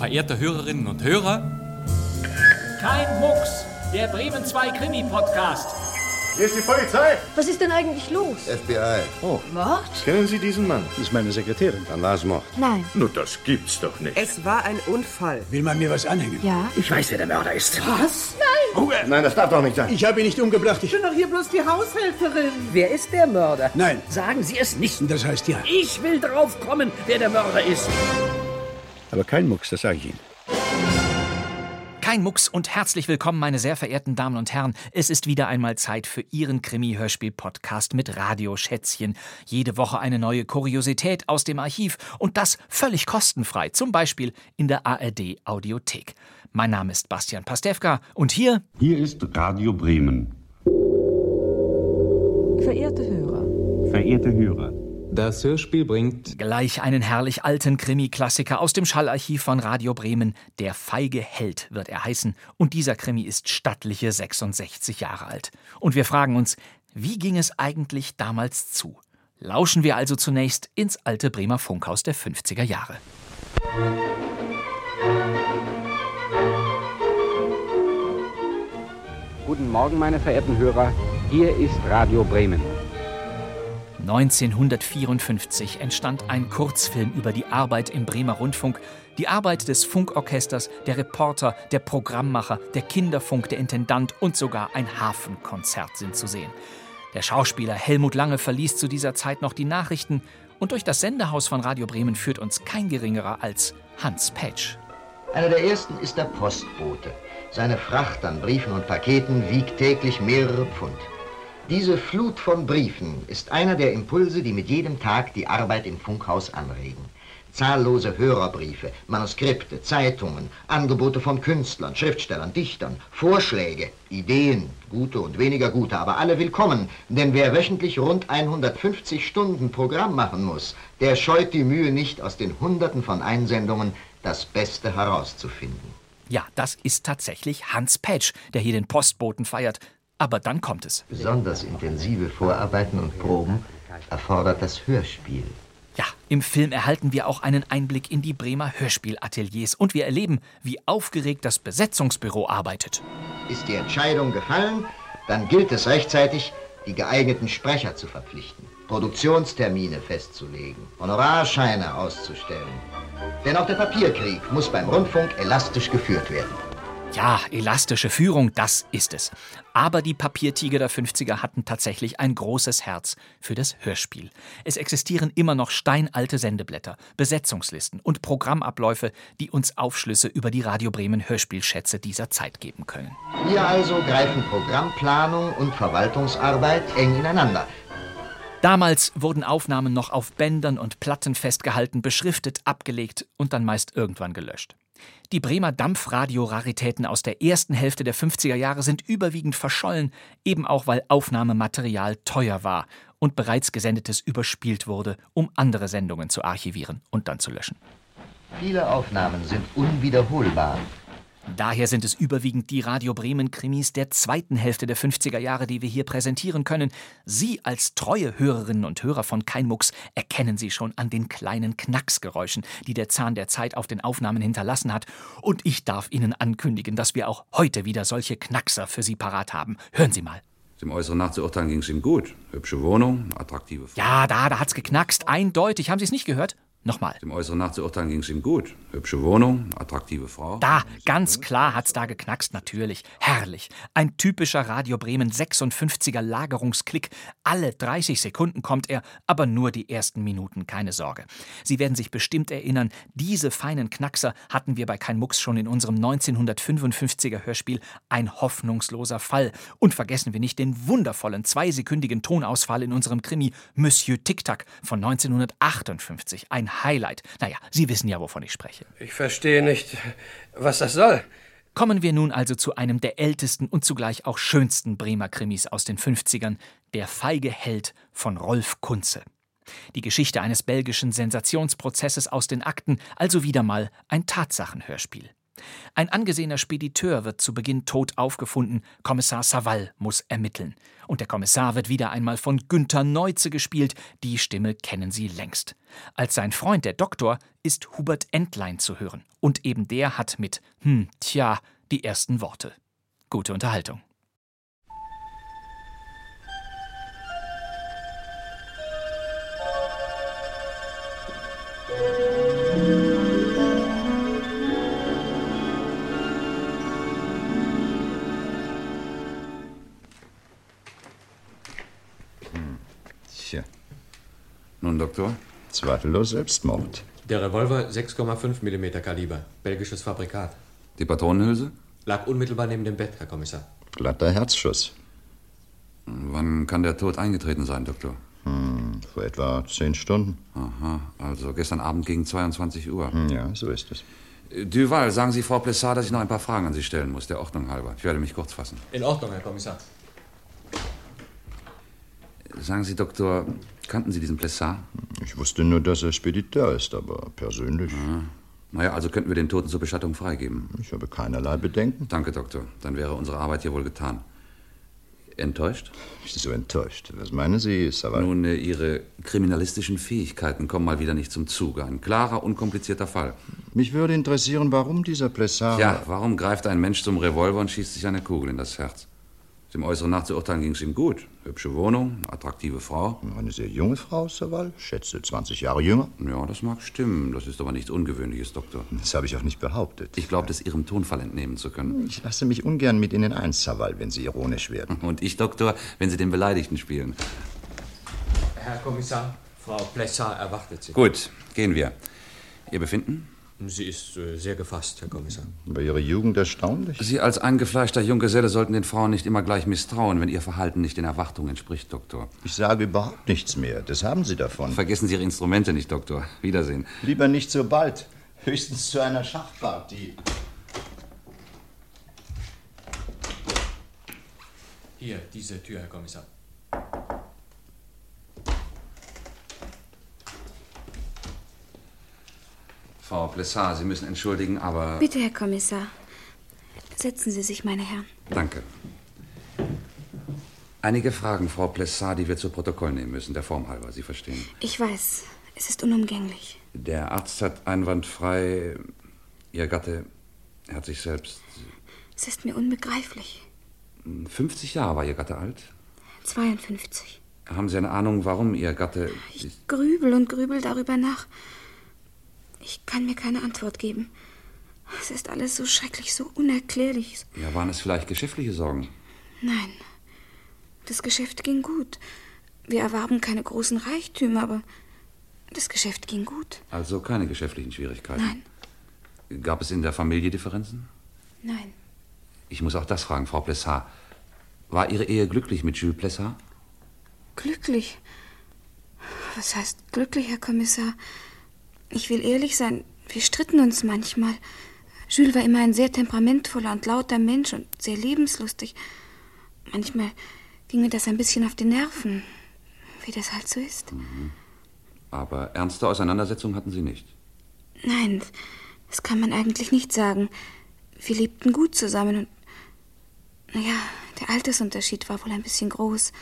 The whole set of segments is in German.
verehrte Hörerinnen und Hörer. Kein Mucks, der Bremen 2 Krimi-Podcast. Hier ist die Polizei. Was ist denn eigentlich los? FBI. Oh. Mord? Kennen Sie diesen Mann? Das ist meine Sekretärin. Dann war es Mord. Nein. Nur das gibt's doch nicht. Es war ein Unfall. Will man mir was anhängen? Ja. Ich weiß, wer der Mörder ist. Was? Nein! Ruhe! Nein, das darf doch nicht sein. Ich habe ihn nicht umgebracht. Ich Ich bin doch hier bloß die Haushälterin. Wer ist der Mörder? Nein, sagen Sie es nicht. Das heißt ja. Ich will drauf kommen, wer der Mörder ist. Aber kein Mucks, das sage ich Ihnen. Kein Mucks und herzlich willkommen, meine sehr verehrten Damen und Herren. Es ist wieder einmal Zeit für Ihren Krimi-Hörspiel-Podcast mit Radioschätzchen. Jede Woche eine neue Kuriosität aus dem Archiv und das völlig kostenfrei, zum Beispiel in der ARD-Audiothek. Mein Name ist Bastian Pastewka und hier Hier ist Radio Bremen. Verehrte Hörer. Verehrte Hörer, Das Hörspiel bringt gleich einen herrlich alten Krimi-Klassiker aus dem Schallarchiv von Radio Bremen. Der feige Held wird er heißen und dieser Krimi ist stattliche 66 Jahre alt. Und wir fragen uns, wie ging es eigentlich damals zu? Lauschen wir also zunächst ins alte Bremer Funkhaus der 50er Jahre. Guten Morgen, meine verehrten Hörer. Hier ist Radio Bremen. 1954 entstand ein Kurzfilm über die Arbeit im Bremer Rundfunk, die Arbeit des Funkorchesters, der Reporter, der Programmmacher, der Kinderfunk, der Intendant und sogar ein Hafenkonzert sind zu sehen. Der Schauspieler Helmut Lange verließ zu dieser Zeit noch die Nachrichten und durch das Sendehaus von Radio Bremen führt uns kein geringerer als Hans Petsch. Einer der ersten ist der Postbote. Seine Fracht an Briefen und Paketen wiegt täglich mehrere Pfund. Diese Flut von Briefen ist einer der Impulse, die mit jedem Tag die Arbeit im Funkhaus anregen. Zahllose Hörerbriefe, Manuskripte, Zeitungen, Angebote von Künstlern, Schriftstellern, Dichtern, Vorschläge, Ideen, gute und weniger gute, aber alle willkommen, denn wer wöchentlich rund 150 Stunden Programm machen muss, der scheut die Mühe nicht, aus den Hunderten von Einsendungen das Beste herauszufinden. Ja, das ist tatsächlich Hans Petsch, der hier den Postboten feiert. Aber dann kommt es. Besonders intensive Vorarbeiten und Proben erfordert das Hörspiel. Ja, im Film erhalten wir auch einen Einblick in die Bremer Hörspielateliers und wir erleben, wie aufgeregt das Besetzungsbüro arbeitet. Ist die Entscheidung gefallen, dann gilt es rechtzeitig, die geeigneten Sprecher zu verpflichten, Produktionstermine festzulegen, Honorarscheine auszustellen. Denn auch der Papierkrieg muss beim Rundfunk elastisch geführt werden. Ja, elastische Führung, das ist es. Aber die Papiertiger der 50er hatten tatsächlich ein großes Herz für das Hörspiel. Es existieren immer noch steinalte Sendeblätter, Besetzungslisten und Programmabläufe, die uns Aufschlüsse über die Radio Bremen Hörspielschätze dieser Zeit geben können. Hier also greifen Programmplanung und Verwaltungsarbeit eng ineinander. Damals wurden Aufnahmen noch auf Bändern und Platten festgehalten, beschriftet, abgelegt und dann meist irgendwann gelöscht. Die Bremer Dampfradio-Raritäten aus der ersten Hälfte der 50er Jahre sind überwiegend verschollen, eben auch weil Aufnahmematerial teuer war und bereits gesendetes überspielt wurde, um andere Sendungen zu archivieren und dann zu löschen. Viele Aufnahmen sind unwiederholbar. Daher sind es überwiegend die Radio Bremen Krimis der zweiten Hälfte der 50er Jahre, die wir hier präsentieren können. Sie als treue Hörerinnen und Hörer von Keinmucks erkennen sie schon an den kleinen Knacksgeräuschen, die der Zahn der Zeit auf den Aufnahmen hinterlassen hat. Und ich darf Ihnen ankündigen, dass wir auch heute wieder solche Knackser für Sie parat haben. Hören Sie mal. dem Äußeren nach zu urteilen ging es ihm gut. Hübsche Wohnung, attraktive Frau. Ja, da, da hat's geknackst. Eindeutig. Haben Sie es nicht gehört? Nochmal. Dem Äußeren nach zu urteilen ging es ihm gut. Hübsche Wohnung, attraktive Frau. Da, ganz klar hat's da geknackst, natürlich. Herrlich. Ein typischer Radio Bremen 56er Lagerungsklick. Alle 30 Sekunden kommt er, aber nur die ersten Minuten, keine Sorge. Sie werden sich bestimmt erinnern, diese feinen Knackser hatten wir bei Kein Mucks schon in unserem 1955er Hörspiel Ein hoffnungsloser Fall. Und vergessen wir nicht den wundervollen zweisekündigen Tonausfall in unserem Krimi Monsieur Tic-Tac von 1958. Ein Highlight. Naja, Sie wissen ja, wovon ich spreche. Ich verstehe nicht, was das soll. Kommen wir nun also zu einem der ältesten und zugleich auch schönsten Bremer Krimis aus den 50ern, Der feige Held von Rolf Kunze. Die Geschichte eines belgischen Sensationsprozesses aus den Akten, also wieder mal ein Tatsachenhörspiel. Ein angesehener Spediteur wird zu Beginn tot aufgefunden. Kommissar Savall muss ermitteln. Und der Kommissar wird wieder einmal von Günther Neuze gespielt. Die Stimme kennen Sie längst. Als sein Freund, der Doktor, ist Hubert Entlein zu hören. Und eben der hat mit Hm, tja, die ersten Worte. Gute Unterhaltung. Nun, Doktor? Zweifellos Selbstmord. Der Revolver 6,5 mm Kaliber, belgisches Fabrikat. Die Patronenhülse? Lag unmittelbar neben dem Bett, Herr Kommissar. Glatter Herzschuss. Wann kann der Tod eingetreten sein, Doktor? Hm, vor etwa zehn Stunden. Aha, also gestern Abend gegen 22 Uhr. Hm, ja, so ist es. Duval, sagen Sie Frau Plessard, dass ich noch ein paar Fragen an Sie stellen muss, der Ordnung halber. Ich werde mich kurz fassen. In Ordnung, Herr Kommissar. Sagen Sie, Doktor, kannten Sie diesen Plessard? Ich wusste nur, dass er Spediteur ist, aber persönlich. Ja. Naja, also könnten wir den Toten zur Bestattung freigeben. Ich habe keinerlei Bedenken. Danke, Doktor. Dann wäre unsere Arbeit hier wohl getan. Enttäuscht? Wieso enttäuscht? Was meinen Sie, Savard? Nun, äh, Ihre kriminalistischen Fähigkeiten kommen mal wieder nicht zum Zuge. Ein klarer, unkomplizierter Fall. Mich würde interessieren, warum dieser Plessard... Ja, warum greift ein Mensch zum Revolver und schießt sich eine Kugel in das Herz? Dem Äußeren nach zu urteilen ging es ihm gut. Hübsche Wohnung, attraktive Frau. Eine sehr junge Frau, Saval. Schätze 20 Jahre jünger. Ja, das mag stimmen. Das ist aber nichts Ungewöhnliches, Doktor. Das habe ich auch nicht behauptet. Ich glaube, das Ihrem Tonfall entnehmen zu können. Ich lasse mich ungern mit Ihnen ein, Saval, wenn Sie ironisch werden. Und ich, Doktor, wenn Sie den Beleidigten spielen. Herr Kommissar, Frau Plessard erwartet Sie. Gut, gehen wir. Ihr Befinden? Sie ist äh, sehr gefasst, Herr Kommissar. Über Ihre Jugend erstaunlich. Sie als eingefleischter Junggeselle sollten den Frauen nicht immer gleich misstrauen, wenn ihr Verhalten nicht den Erwartungen entspricht, Doktor. Ich sage überhaupt nichts mehr. Das haben Sie davon. Vergessen Sie Ihre Instrumente nicht, Doktor. Wiedersehen. Lieber nicht so bald. Höchstens zu einer Schachpartie. Hier, diese Tür, Herr Kommissar. Frau Plessard, Sie müssen entschuldigen, aber. Bitte, Herr Kommissar. Setzen Sie sich, meine Herren. Danke. Einige Fragen, Frau Plessard, die wir zu Protokoll nehmen müssen, der Form halber. Sie verstehen. Ich weiß, es ist unumgänglich. Der Arzt hat einwandfrei. Ihr Gatte hat sich selbst. Es ist mir unbegreiflich. 50 Jahre war Ihr Gatte alt? 52. Haben Sie eine Ahnung, warum Ihr Gatte. Ich grübel und grübel darüber nach. Ich kann mir keine Antwort geben. Es ist alles so schrecklich, so unerklärlich. Ja, waren es vielleicht geschäftliche Sorgen? Nein. Das Geschäft ging gut. Wir erwarben keine großen Reichtümer, aber das Geschäft ging gut. Also keine geschäftlichen Schwierigkeiten? Nein. Gab es in der Familie Differenzen? Nein. Ich muss auch das fragen, Frau Plessard. War Ihre Ehe glücklich mit Jules Plessard? Glücklich? Was heißt glücklich, Herr Kommissar? Ich will ehrlich sein, wir stritten uns manchmal. Jules war immer ein sehr temperamentvoller und lauter Mensch und sehr lebenslustig. Manchmal ging mir das ein bisschen auf die Nerven, wie das halt so ist. Mhm. Aber ernste Auseinandersetzungen hatten Sie nicht? Nein, das kann man eigentlich nicht sagen. Wir lebten gut zusammen und. Naja, der Altersunterschied war wohl ein bisschen groß.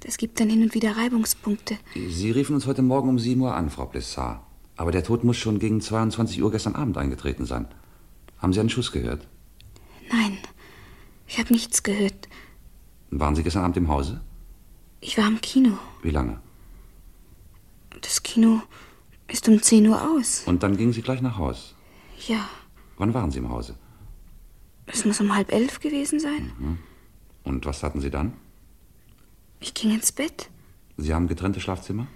Das gibt dann hin und wieder Reibungspunkte. Sie riefen uns heute Morgen um 7 Uhr an, Frau Plessard. Aber der Tod muss schon gegen 22 Uhr gestern Abend eingetreten sein. Haben Sie einen Schuss gehört? Nein, ich habe nichts gehört. Waren Sie gestern Abend im Hause? Ich war im Kino. Wie lange? Das Kino ist um 10 Uhr aus. Und dann gingen Sie gleich nach Haus? Ja. Wann waren Sie im Hause? Es muss um halb elf gewesen sein. Mhm. Und was hatten Sie dann? Ich ging ins Bett. Sie haben getrennte Schlafzimmer?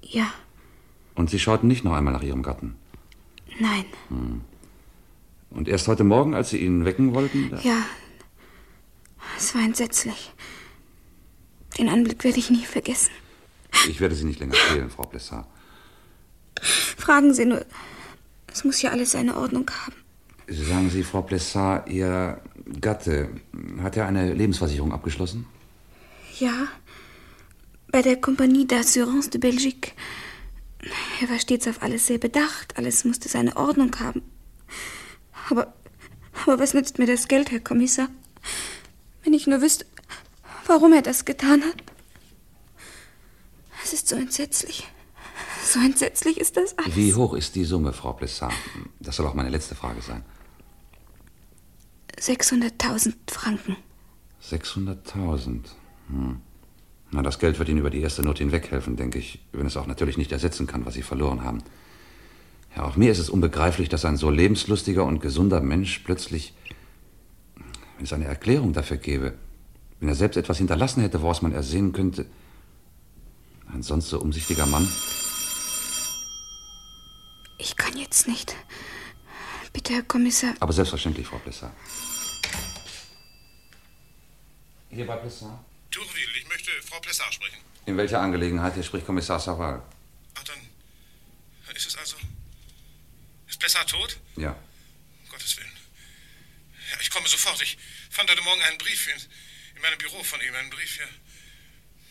Ja. Und Sie schauten nicht noch einmal nach Ihrem Gatten? Nein. Hm. Und erst heute Morgen, als Sie ihn wecken wollten? Ja. Es war entsetzlich. Den Anblick werde ich nie vergessen. Ich werde Sie nicht länger quälen, Frau Plessard. Fragen Sie nur. Es muss ja alles seine Ordnung haben. Sagen Sie, Frau Plessard, Ihr Gatte, hat er eine Lebensversicherung abgeschlossen? Ja. Bei der Compagnie d'Assurance de Belgique. Er war stets auf alles sehr bedacht. Alles musste seine Ordnung haben. Aber Aber was nützt mir das Geld, Herr Kommissar? Wenn ich nur wüsste, warum er das getan hat. Es ist so entsetzlich. So entsetzlich ist das alles. Wie hoch ist die Summe, Frau Plessard? Das soll auch meine letzte Frage sein. 600.000 Franken. 600.000. Hm. Na, das Geld wird Ihnen über die erste Not hinweghelfen, denke ich, wenn es auch natürlich nicht ersetzen kann, was Sie verloren haben. Ja, auch mir ist es unbegreiflich, dass ein so lebenslustiger und gesunder Mensch plötzlich, wenn es eine Erklärung dafür gäbe, wenn er selbst etwas hinterlassen hätte, woraus man ersehen könnte, ein sonst so umsichtiger Mann. Ich kann jetzt nicht. Bitte, Herr Kommissar. Aber selbstverständlich, Frau Plessard. Hier bei Plessard? Tourville, Frau Plessard sprechen. In welcher Angelegenheit? Hier spricht Kommissar Saval. Ach, dann ist es also... Ist Plessard tot? Ja. Um Gottes Willen. Ja, ich komme sofort. Ich fand heute Morgen einen Brief in, in meinem Büro von ihm. Einen Brief, ja.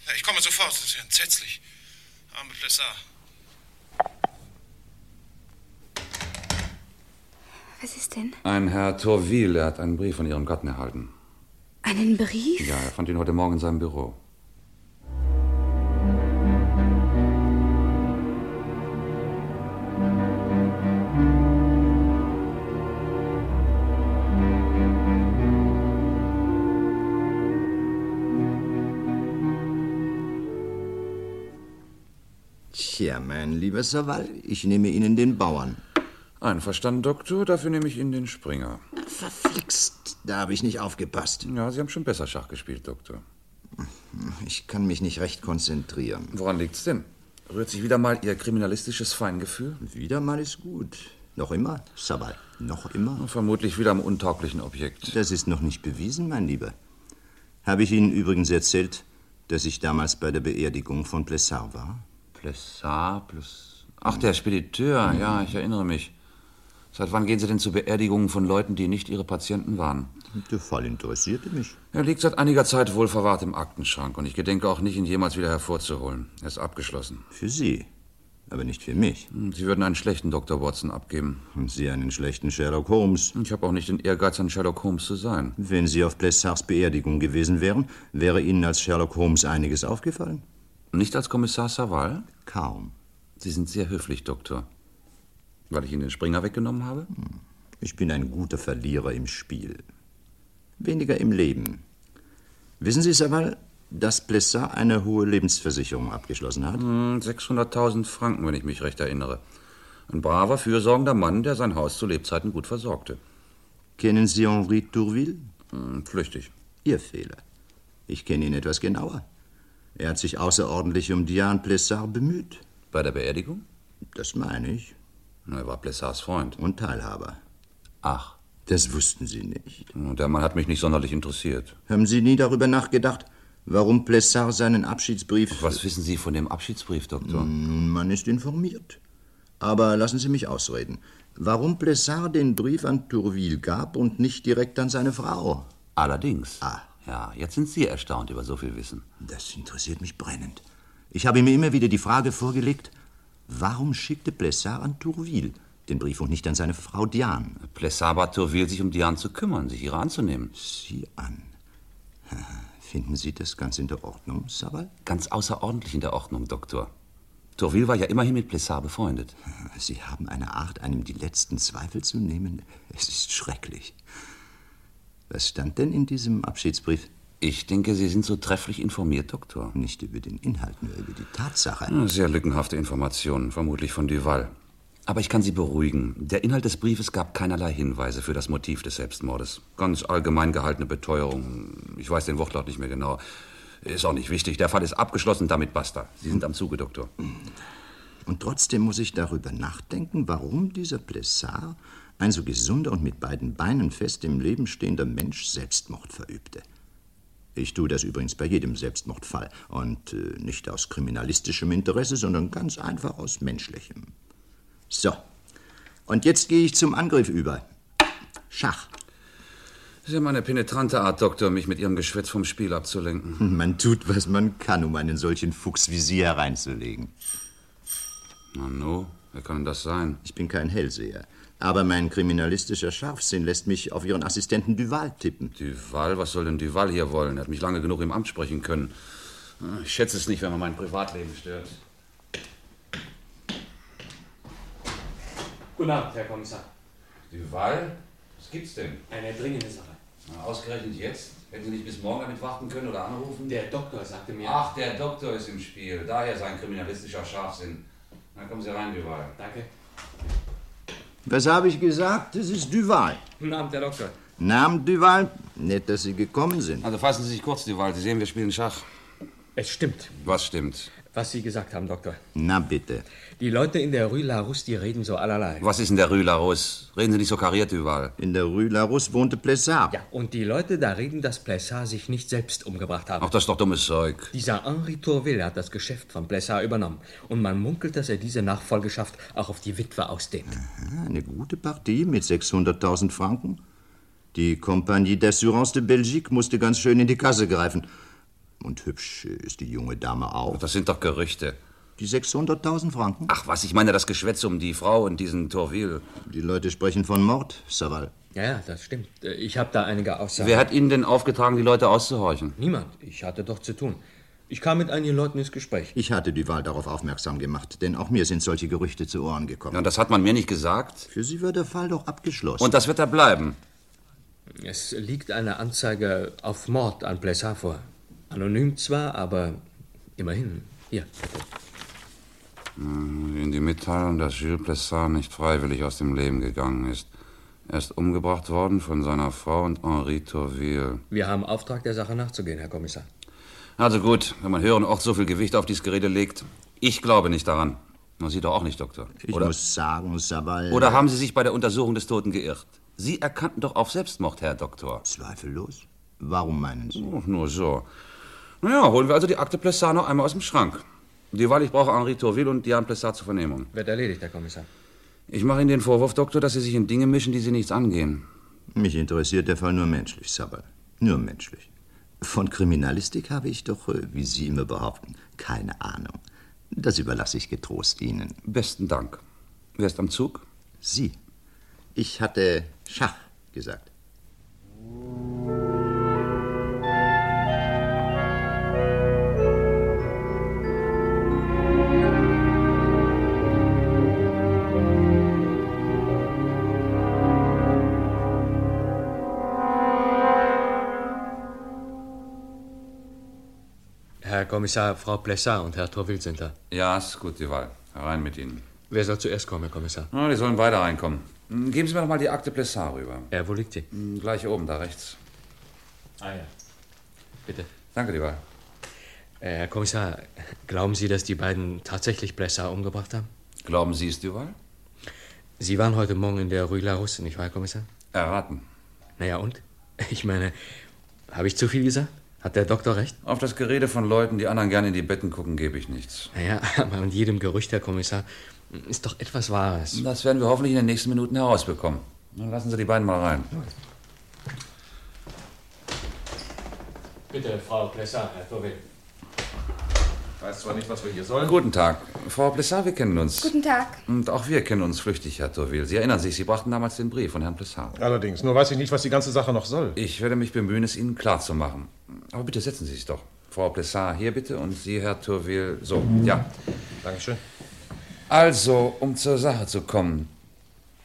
ja ich komme sofort. Das ist ja entsetzlich. Arme Plessard. Was ist denn? Ein Herr Tourville, er hat einen Brief von Ihrem Gatten erhalten. Einen Brief? Ja, er fand ihn heute Morgen in seinem Büro. Mein lieber Saval, ich nehme Ihnen den Bauern. Einverstanden, Doktor. Dafür nehme ich Ihnen den Springer. Verflixt, da habe ich nicht aufgepasst. Ja, Sie haben schon besser Schach gespielt, Doktor. Ich kann mich nicht recht konzentrieren. Woran liegt's denn? Rührt sich wieder mal Ihr kriminalistisches Feingefühl? Wieder mal ist gut. Noch immer, Saval, noch immer? Vermutlich wieder am untauglichen Objekt. Das ist noch nicht bewiesen, mein Lieber. Habe ich Ihnen übrigens erzählt, dass ich damals bei der Beerdigung von Plessard war? Plessard plus... Ach, der Spediteur, ja, ich erinnere mich. Seit wann gehen Sie denn zu Beerdigungen von Leuten, die nicht Ihre Patienten waren? Der Fall interessierte mich. Er liegt seit einiger Zeit wohl verwahrt im Aktenschrank und ich gedenke auch nicht, ihn jemals wieder hervorzuholen. Er ist abgeschlossen. Für Sie, aber nicht für mich. Sie würden einen schlechten Dr. Watson abgeben. Und Sie einen schlechten Sherlock Holmes. Ich habe auch nicht den Ehrgeiz, ein Sherlock Holmes zu sein. Wenn Sie auf Plessards Beerdigung gewesen wären, wäre Ihnen als Sherlock Holmes einiges aufgefallen? Nicht als Kommissar Saval? Kaum. Sie sind sehr höflich, Doktor. Weil ich Ihnen den Springer weggenommen habe? Ich bin ein guter Verlierer im Spiel. Weniger im Leben. Wissen Sie, Saval, dass Plessard eine hohe Lebensversicherung abgeschlossen hat? 600.000 Franken, wenn ich mich recht erinnere. Ein braver, fürsorgender Mann, der sein Haus zu Lebzeiten gut versorgte. Kennen Sie Henri Tourville? Hm, flüchtig. Ihr Fehler. Ich kenne ihn etwas genauer. Er hat sich außerordentlich um Diane Plessard bemüht. Bei der Beerdigung? Das meine ich. Er war Plessards Freund. Und Teilhaber. Ach. Das wussten Sie nicht. Der Mann hat mich nicht sonderlich interessiert. Haben Sie nie darüber nachgedacht, warum Plessard seinen Abschiedsbrief... Was wissen Sie von dem Abschiedsbrief, Doktor? Nun, man ist informiert. Aber lassen Sie mich ausreden. Warum Plessard den Brief an Tourville gab und nicht direkt an seine Frau? Allerdings. Ah. Ja, jetzt sind Sie erstaunt über so viel Wissen. Das interessiert mich brennend. Ich habe mir immer wieder die Frage vorgelegt, warum schickte Plessard an Tourville den Brief und nicht an seine Frau Diane? Plessard bat Tourville, sich um Diane zu kümmern, sich ihrer anzunehmen. Sie an. Finden Sie das ganz in der Ordnung, Saval? Ganz außerordentlich in der Ordnung, Doktor. Tourville war ja immerhin mit Plessard befreundet. Sie haben eine Art, einem die letzten Zweifel zu nehmen. Es ist schrecklich. Was stand denn in diesem Abschiedsbrief? Ich denke, Sie sind so trefflich informiert, Doktor. Nicht über den Inhalt, nur über die Tatsache. Sehr lückenhafte Informationen, vermutlich von Duval. Aber ich kann Sie beruhigen. Der Inhalt des Briefes gab keinerlei Hinweise für das Motiv des Selbstmordes. Ganz allgemein gehaltene Beteuerung. Ich weiß den Wortlaut nicht mehr genau. Ist auch nicht wichtig. Der Fall ist abgeschlossen, damit basta. Sie sind am Zuge, Doktor. Und trotzdem muss ich darüber nachdenken, warum dieser Plessard, ein so gesunder und mit beiden Beinen fest im Leben stehender Mensch, Selbstmord verübte. Ich tue das übrigens bei jedem Selbstmordfall. Und äh, nicht aus kriminalistischem Interesse, sondern ganz einfach aus menschlichem. So. Und jetzt gehe ich zum Angriff über. Schach. Sie haben eine penetrante Art, Doktor, mich mit Ihrem Geschwätz vom Spiel abzulenken. Man tut, was man kann, um einen solchen Fuchs wie Sie hereinzulegen. Na no, Wer kann das sein? Ich bin kein Hellseher. Aber mein kriminalistischer Scharfsinn lässt mich auf Ihren Assistenten Duval tippen. Duval? Was soll denn Duval hier wollen? Er hat mich lange genug im Amt sprechen können. Ich schätze es nicht, wenn man mein Privatleben stört. Guten Abend, Herr Kommissar. Duval? Was gibt's denn? Eine dringende Sache. Na, ausgerechnet jetzt? Hätten Sie nicht bis morgen damit warten können oder anrufen? Der Doktor sagte mir. Ach, der Doktor ist im Spiel. Daher sein kriminalistischer Scharfsinn. Na, kommen Sie rein, Duval. Danke. Was habe ich gesagt? Das ist Duval. Guten Abend, Herr Doktor. Namen Duval? Nett, dass Sie gekommen sind. Also fassen Sie sich kurz, Duval. Sie sehen, wir spielen Schach. Es stimmt, Was stimmt? Was Sie gesagt haben, Doktor. Na bitte. Die Leute in der Rue Larousse, die reden so allerlei. Was ist in der Rue Larus? Reden Sie nicht so kariert, Duval. In der Rue Larousse wohnte Plessard. Ja, und die Leute da reden, dass Plessard sich nicht selbst umgebracht haben. Ach, das ist doch dummes Zeug. Dieser Henri Tourville hat das Geschäft von Plessard übernommen. Und man munkelt, dass er diese Nachfolgeschaft auch auf die Witwe ausdehnt. Aha, eine gute Partie mit 600.000 Franken. Die Compagnie d'Assurance de Belgique musste ganz schön in die Kasse greifen. Und hübsch ist die junge Dame auch. Das sind doch Gerüchte. Die 600.000 Franken? Ach was, ich meine das Geschwätz um die Frau und diesen Tourville. Die Leute sprechen von Mord, Saval. Ja, ja, das stimmt. Äh, Ich habe da einige Aussagen. Wer hat Ihnen denn aufgetragen, die Leute auszuhorchen? Niemand. Ich hatte doch zu tun. Ich kam mit einigen Leuten ins Gespräch. Ich hatte Duval darauf aufmerksam gemacht, denn auch mir sind solche Gerüchte zu Ohren gekommen. Ja, und das hat man mir nicht gesagt. Für Sie war der Fall doch abgeschlossen. Und das wird er bleiben. Es liegt eine Anzeige auf Mord an Plessard vor. Anonym zwar, aber immerhin. Hier. In die Mitteilung, dass Gilles Plessard nicht freiwillig aus dem Leben gegangen ist. Er ist umgebracht worden von seiner Frau und Henri Tourville. Wir haben Auftrag, der Sache nachzugehen, Herr Kommissar. Also gut, wenn man höheren Ort so viel Gewicht auf dieses Gerede legt. Ich glaube nicht daran. Na, Sie doch auch nicht, Doktor. Ich Oder, muss sagen, Saval. oder haben Sie sich bei der Untersuchung des Toten geirrt? Sie erkannten doch auf Selbstmord, Herr Doktor. Zweifellos. Warum meinen Sie? Oh, nur so. Naja, holen wir also die Akte Plessard noch einmal aus dem Schrank. Dieweil ich brauche Henri Tourville und Diane Plessard zur Vernehmung. Wird erledigt, Herr Kommissar. Ich mache Ihnen den Vorwurf, Doktor, dass Sie sich in Dinge mischen, die Sie nichts angehen. Mich interessiert der Fall nur menschlich, Saval. Nur menschlich. Von Kriminalistik habe ich doch, äh, wie Sie immer behaupten, keine Ahnung. Das überlasse ich getrost Ihnen. Besten Dank. Wer ist am Zug? Sie. Ich hatte Schach gesagt. Kommissar, Frau Plessard und Herr Tourville sind da. Ja, ist gut, Dieweil. Herein mit Ihnen. Wer soll zuerst kommen, Herr Kommissar? Na, die sollen beide reinkommen. Hm, Geben Sie mir doch mal die Akte Plessard rüber. Ja, wo liegt sie? Hm, Gleich oben, da rechts. Ah ja. Bitte. Danke, Dieweil. Äh, Herr Kommissar, glauben Sie, dass die beiden tatsächlich Plessard umgebracht haben? Glauben Sie es, Duval? Sie waren heute Morgen in der Rue Larousse, nicht wahr, Herr Kommissar? Erraten. Naja, und? Ich meine, habe ich zu viel gesagt? Hat der Doktor recht? Auf das Gerede von Leuten, die anderen gerne in die Betten gucken, gebe ich nichts. Naja, aber an jedem Gerücht, Herr Kommissar, ist doch etwas Wahres. Das werden wir hoffentlich in den nächsten Minuten herausbekommen. Dann lassen Sie die beiden mal rein. Bitte, Frau Plessard, Herr Tourville. Ich weiß zwar nicht, was wir hier sollen. Guten Tag. Frau Plessard, wir kennen uns. Guten Tag. Und auch wir kennen uns flüchtig, Herr Tourville. Sie erinnern sich, Sie brachten damals den Brief von Herrn Plessard. Allerdings, nur weiß ich nicht, was die ganze Sache noch soll. Ich werde mich bemühen, es Ihnen klarzumachen. Aber bitte setzen Sie sich doch. Frau Plessard, hier bitte und Sie, Herr Tourville, so. Ja. Dankeschön. Also, um zur Sache zu kommen.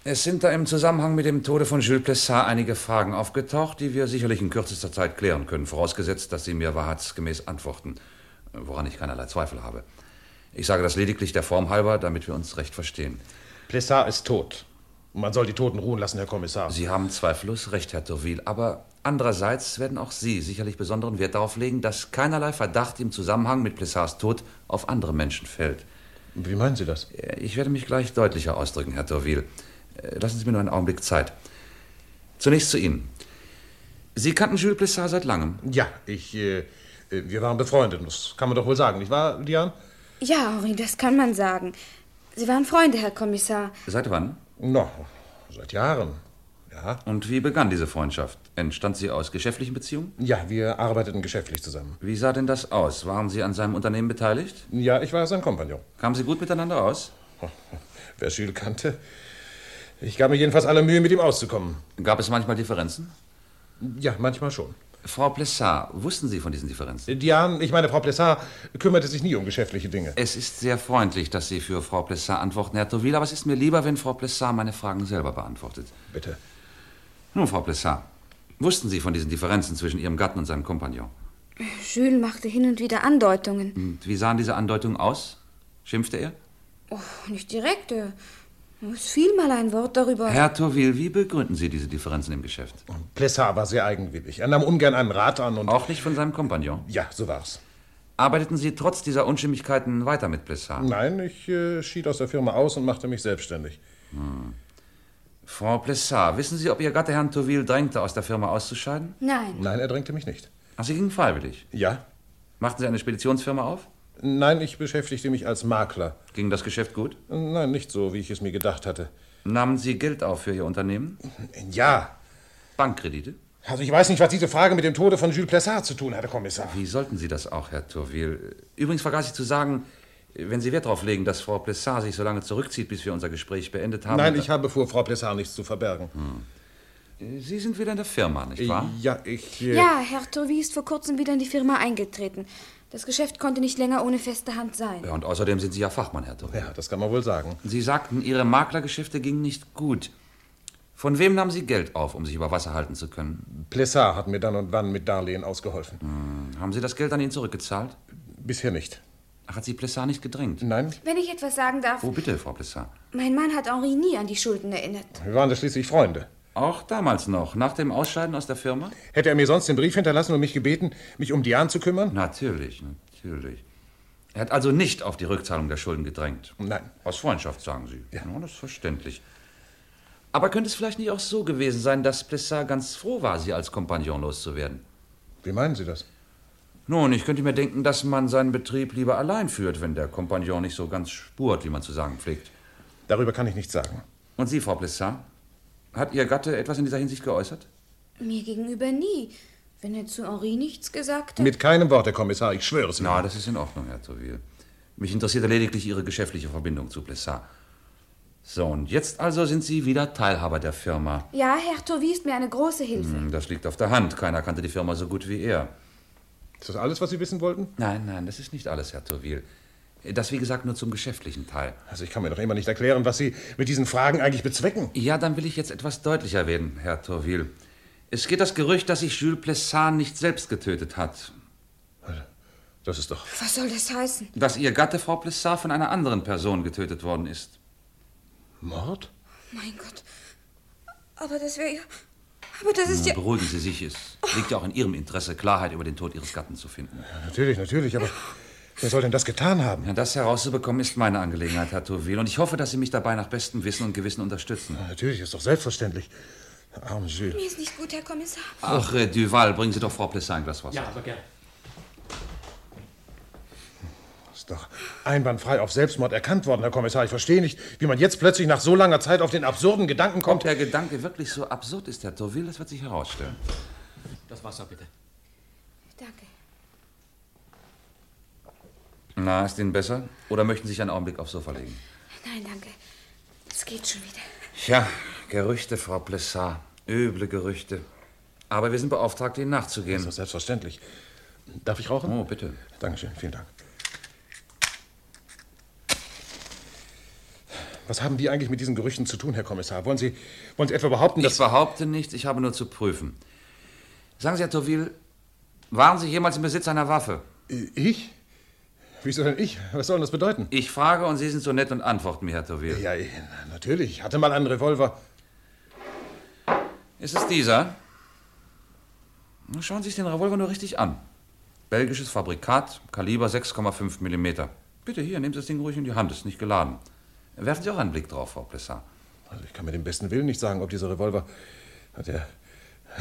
Es sind da im Zusammenhang mit dem Tode von Jules Plessard einige Fragen aufgetaucht, die wir sicherlich in kürzester Zeit klären können, vorausgesetzt, dass Sie mir wahrheitsgemäß antworten, woran ich keinerlei Zweifel habe. Ich sage das lediglich der Form halber, damit wir uns recht verstehen. Plessard ist tot. Man soll die Toten ruhen lassen, Herr Kommissar. Sie haben zweifellos recht, Herr Tourville, aber andererseits werden auch Sie sicherlich besonderen Wert darauf legen, dass keinerlei Verdacht im Zusammenhang mit Plessards Tod auf andere Menschen fällt. Wie meinen Sie das? Ich werde mich gleich deutlicher ausdrücken, Herr Tourville. Äh, Lassen Sie mir nur einen Augenblick Zeit. Zunächst zu Ihnen. Sie kannten Jules Plessard seit langem? Ja, ich, äh, äh, wir waren befreundet. Das kann man doch wohl sagen, nicht wahr, Diane? Ja, Henri, das kann man sagen. Sie waren Freunde, Herr Kommissar. Seit wann? Na, seit Jahren. Ja. Und wie begann diese Freundschaft? Entstand sie aus geschäftlichen Beziehungen? Ja, wir arbeiteten geschäftlich zusammen. Wie sah denn das aus? Waren Sie an seinem Unternehmen beteiligt? Ja, ich war sein Kompagnon. Kamen Sie gut miteinander aus? Wer Jules kannte. Ich gab mir jedenfalls alle Mühe, mit ihm auszukommen. Gab es manchmal Differenzen? Ja, manchmal schon. Frau Plessard, wussten Sie von diesen Differenzen? Diane, ich meine, Frau Plessard kümmerte sich nie um geschäftliche Dinge. Es ist sehr freundlich, dass Sie für Frau Plessard antworten, Herr Tourville, aber es ist mir lieber, wenn Frau Plessard meine Fragen selber beantwortet. Bitte. Nun, Frau Plessard, wussten Sie von diesen Differenzen zwischen Ihrem Gatten und seinem Kompagnon? Jules machte hin und wieder Andeutungen. Und wie sahen diese Andeutungen aus? Schimpfte er? Oh, nicht direkt. Es fiel mal ein Wort darüber. Herr Tourville, wie begründen Sie diese Differenzen im Geschäft? Plessard war sehr eigenwillig. Er nahm ungern einen Rat an und. Auch nicht von seinem Kompagnon? Ja, so war's. Arbeiteten Sie trotz dieser Unstimmigkeiten weiter mit Plessard? Nein, ich äh, schied aus der Firma aus und machte mich selbstständig. Hm. Frau Plessard, wissen Sie, ob Ihr Gatte Herrn Tourville drängte, aus der Firma auszuscheiden? Nein. Nein, er drängte mich nicht. Ach, Sie gingen freiwillig? Ja. Machten Sie eine Speditionsfirma auf? Nein, ich beschäftigte mich als Makler. Ging das Geschäft gut? Nein, nicht so, wie ich es mir gedacht hatte. Nahmen Sie Geld auf für Ihr Unternehmen? Ja. Bankkredite? Also ich weiß nicht, was diese Frage mit dem Tode von Jules Plessard zu tun hat, Herr Kommissar. Wie sollten Sie das auch, Herr Tourville? Übrigens vergaß ich zu sagen, wenn Sie Wert darauf legen, dass Frau Plessard sich so lange zurückzieht, bis wir unser Gespräch beendet haben. Nein, ich habe vor Frau Plessard nichts zu verbergen. Hm. Sie sind wieder in der Firma, nicht wahr? Ja, ich... äh, Ja, Herr Tourville ist vor kurzem wieder in die Firma eingetreten. Das Geschäft konnte nicht länger ohne feste Hand sein. Ja, und außerdem sind Sie ja Fachmann, Herr Tourville. Ja, das kann man wohl sagen. Sie sagten, Ihre Maklergeschäfte gingen nicht gut. Von wem nahmen Sie Geld auf, um sich über Wasser halten zu können? Plessard hat mir dann und wann mit Darlehen ausgeholfen. Hm. Haben Sie das Geld an ihn zurückgezahlt? Bisher nicht. Ach, hat Sie Plessard nicht gedrängt? Nein. Wenn ich etwas sagen darf, Oh, bitte, Frau Plessard. mein Mann hat Henri nie an die Schulden erinnert. Wir waren da schließlich Freunde. Auch damals noch, nach dem Ausscheiden aus der Firma? Hätte er mir sonst den Brief hinterlassen und mich gebeten, mich um Diane zu kümmern? Natürlich, natürlich. Er hat also nicht auf die Rückzahlung der Schulden gedrängt. Nein. Aus Freundschaft, sagen Sie. Ja. das ist verständlich. Aber könnte es vielleicht nicht auch so gewesen sein, dass Plessard ganz froh war, Sie als Kompagnon loszuwerden? Wie meinen Sie das? Nun, ich könnte mir denken, dass man seinen Betrieb lieber allein führt, wenn der Kompagnon nicht so ganz spurt, wie man zu sagen pflegt. Darüber kann ich nichts sagen. Und Sie, Frau Plessard? Hat Ihr Gatte etwas in dieser Hinsicht geäußert? Mir gegenüber nie. Wenn er zu Henri nichts gesagt hat. Mit keinem Wort, Herr Kommissar, ich schwöre es Ihnen. Na, das ist in Ordnung, Herr Tourville. Mich interessiert lediglich Ihre geschäftliche Verbindung zu Plessard. So, und jetzt also sind Sie wieder Teilhaber der Firma. Ja, Herr Tourville ist mir eine große Hilfe. Hm, Das liegt auf der Hand. Keiner kannte die Firma so gut wie er. Ist das alles, was Sie wissen wollten? Nein, nein, das ist nicht alles, Herr Tourville. Das, wie gesagt, nur zum geschäftlichen Teil. Also ich kann mir doch immer nicht erklären, was Sie mit diesen Fragen eigentlich bezwecken. Ja, dann will ich jetzt etwas deutlicher werden, Herr Tourville. Es geht das Gerücht, dass sich Jules Plessard nicht selbst getötet hat. Das ist doch... Was soll das heißen? Dass Ihr Gatte, Frau Plessard, von einer anderen Person getötet worden ist. Mord? Mein Gott. Aber das wäre ja. Aber das ist Na, ja. Beruhigen Sie sich, es liegt ja auch in Ihrem Interesse, Klarheit über den Tod Ihres Gatten zu finden. Natürlich, natürlich, aber wer soll denn das getan haben? Ja, das herauszubekommen ist meine Angelegenheit, Herr Tourville, und ich hoffe, dass Sie mich dabei nach bestem Wissen und Gewissen unterstützen. Natürlich, ist doch selbstverständlich. Arm Jules. Mir ist nicht gut, Herr Kommissar. Ach, äh, Duval, bringen Sie doch Frau Plessard ein Glas Wasser. Ja, aber gern. Ist doch einwandfrei auf Selbstmord erkannt worden, Herr Kommissar. Ich verstehe nicht, wie man jetzt plötzlich nach so langer Zeit auf den absurden Gedanken Ob kommt. der Gedanke wirklich so absurd ist, Herr Tourville, das wird sich herausstellen. Das Wasser bitte. Danke. Na, ist Ihnen besser? Oder möchten Sie sich einen Augenblick aufs Sofa legen? Nein, danke. Es geht schon wieder. Ja, Gerüchte, Frau Plessard. Üble Gerüchte. Aber wir sind beauftragt, Ihnen nachzugehen. Das ist doch selbstverständlich. Darf ich rauchen? Oh, bitte. Dankeschön, vielen Dank. Was haben die eigentlich mit diesen Gerüchten zu tun, Herr Kommissar? Wollen Sie, wollen Sie etwa behaupten, Ich dass... behaupte nichts, ich habe nur zu prüfen. Sagen Sie, Herr Tourville, waren Sie jemals im Besitz einer Waffe? Ich? Wieso denn ich? Was soll denn das bedeuten? Ich frage und Sie sind so nett und antworten mir, Herr Tourville. Ja, natürlich. Ich hatte mal einen Revolver. Ist es dieser? Schauen Sie sich den Revolver nur richtig an. Belgisches Fabrikat, Kaliber 6,5 mm. Bitte hier, nehmen Sie das Ding ruhig in die Hand, ist nicht geladen. Werfen Sie auch einen Blick drauf, Frau Plessard. Also ich kann mit dem besten Willen nicht sagen, ob dieser Revolver... Der,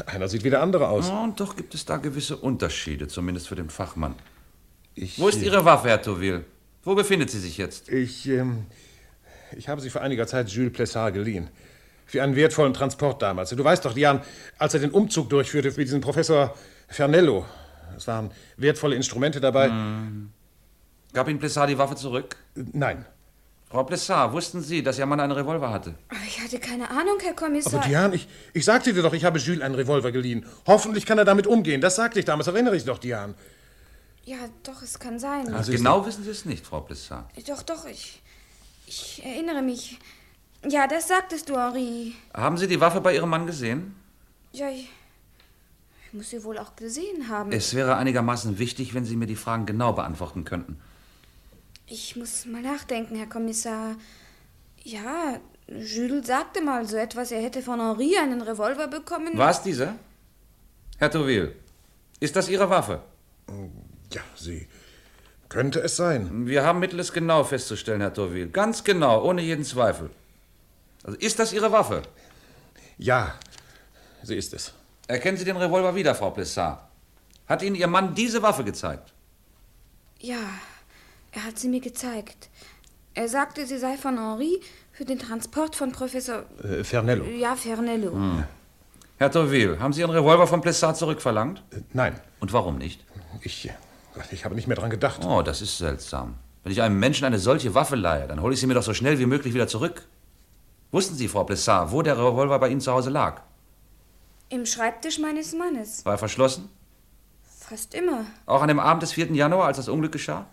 einer sieht wie der andere aus. Ja, und doch gibt es da gewisse Unterschiede, zumindest für den Fachmann. Ich, Wo ist Ihre Waffe, Herr Tourville? Wo befindet sie sich jetzt? Ich, ähm, ich habe sie vor einiger Zeit Jules Plessard geliehen. Für einen wertvollen Transport damals. Du weißt doch, Jan, als er den Umzug durchführte mit diesem Professor Fernello. Es waren wertvolle Instrumente dabei. Hm. Gab Ihnen Plessard die Waffe zurück? Nein. Frau Plessard, wussten Sie, dass Ihr Mann einen Revolver hatte? Ich hatte keine Ahnung, Herr Kommissar. Aber Diane, ich, ich sagte dir doch, ich habe Jules einen Revolver geliehen. Hoffentlich kann er damit umgehen. Das sagte ich damals, erinnere ich doch, Diane. Ja, doch, es kann sein. Also genau wissen Sie es nicht, Frau Plessard. Doch, doch, ich. Ich erinnere mich. Ja, das sagtest du, Henri. Haben Sie die Waffe bei Ihrem Mann gesehen? Ja, ich, ich muss sie wohl auch gesehen haben. Es wäre einigermaßen wichtig, wenn Sie mir die Fragen genau beantworten könnten. Ich muss mal nachdenken, Herr Kommissar. Ja, Jules sagte mal so etwas, er hätte von Henri einen Revolver bekommen. War es dieser? Herr Tourville, ist das Ihre Waffe? Ja, sie könnte es sein. Wir haben Mittel, es genau festzustellen, Herr Tourville. Ganz genau, ohne jeden Zweifel. Also ist das Ihre Waffe? Ja, sie ist es. Erkennen Sie den Revolver wieder, Frau Plessard? Hat Ihnen Ihr Mann diese Waffe gezeigt? Ja, er hat sie mir gezeigt. Er sagte, sie sei von Henri für den Transport von Professor. Äh, Fernello. Ja, Fernello. Hm. Herr Tourville, haben Sie Ihren Revolver von Plessard zurückverlangt? Äh, nein. Und warum nicht? Ich, ich habe nicht mehr dran gedacht. Oh, das ist seltsam. Wenn ich einem Menschen eine solche Waffe leihe, dann hole ich sie mir doch so schnell wie möglich wieder zurück. Wussten Sie, Frau Plessard, wo der Revolver bei Ihnen zu Hause lag? Im Schreibtisch meines Mannes. War er verschlossen? Fast immer. Auch an dem Abend des 4. Januar, als das Unglück geschah?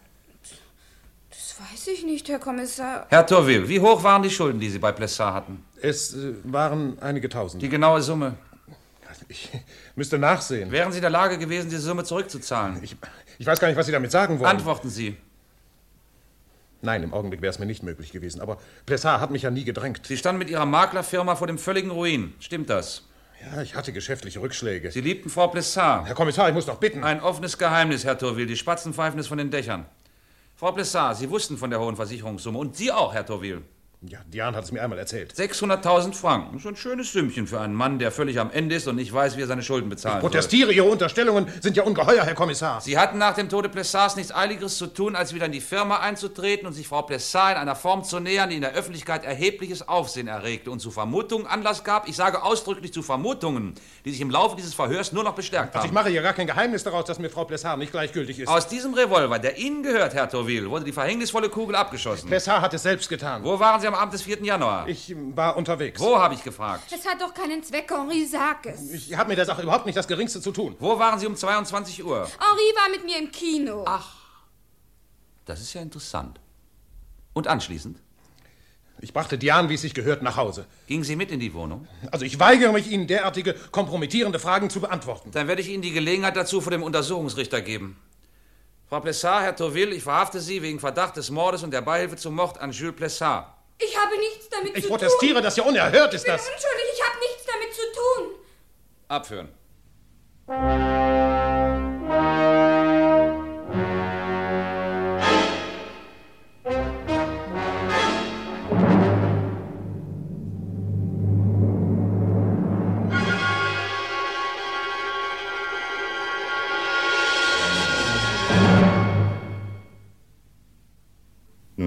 Das weiß ich nicht, Herr Kommissar. Herr Tourville, wie hoch waren die Schulden, die Sie bei Plessard hatten? Es äh, waren einige Tausend. Die genaue Summe? Ich müsste nachsehen. Wären Sie in der Lage gewesen, diese Summe zurückzuzahlen? Ich, ich weiß gar nicht, was Sie damit sagen wollen. Antworten Sie. Nein, im Augenblick wäre es mir nicht möglich gewesen. Aber Plessard hat mich ja nie gedrängt. Sie standen mit Ihrer Maklerfirma vor dem völligen Ruin. Stimmt das? Ja, ich hatte geschäftliche Rückschläge. Sie liebten Frau Plessard. Herr Kommissar, ich muss doch bitten. Ein offenes Geheimnis, Herr Tourville. Die Spatzen pfeifen es von den Dächern. Frau Plessard, Sie wussten von der hohen Versicherungssumme. Und Sie auch, Herr Tourville. Ja, Diane hat es mir einmal erzählt. 600.000 Franken. Schon ein schönes Sümmchen für einen Mann, der völlig am Ende ist und nicht weiß, wie er seine Schulden bezahlen Ich protestiere. soll. Ihre Unterstellungen sind ja ungeheuer, Herr Kommissar. Sie hatten nach dem Tode Plessards nichts Eiligeres zu tun, als wieder in die Firma einzutreten und sich Frau Plessard in einer Form zu nähern, die in der Öffentlichkeit erhebliches Aufsehen erregte und zu Vermutungen Anlass gab. Ich sage ausdrücklich zu Vermutungen, die sich im Laufe dieses Verhörs nur noch bestärkt Also haben. ich mache hier gar kein Geheimnis daraus, dass mir Frau Plessard nicht gleichgültig ist. Aus diesem Revolver, der Ihnen gehört, Herr Tourville, wurde die verhängnisvolle Kugel abgeschossen. Plessard hat es selbst getan. Wo waren Sie am Abend des 4. Januar? Ich war unterwegs. Wo, habe ich gefragt. Es hat doch keinen Zweck, Henri, sag es. Ich habe mit der Sache überhaupt nicht das Geringste zu tun. Wo waren Sie um 22 Uhr? Henri war mit mir im Kino. Ach, das ist ja interessant. Und anschließend? Ich brachte Diane, wie es sich gehört, nach Hause. Gingen Sie mit in die Wohnung? Also ich weigere mich, Ihnen derartige kompromittierende Fragen zu beantworten. Dann werde ich Ihnen die Gelegenheit dazu vor dem Untersuchungsrichter geben. Frau Plessard, Herr Tourville, ich verhafte Sie wegen Verdacht des Mordes und der Beihilfe zum Mord an Jules Plessard. Ich habe nichts damit Ich zu protestiere, tun. das ist ja unerhört, ist Ich bin das. unschuldig, ich habe nichts damit zu tun. Abführen.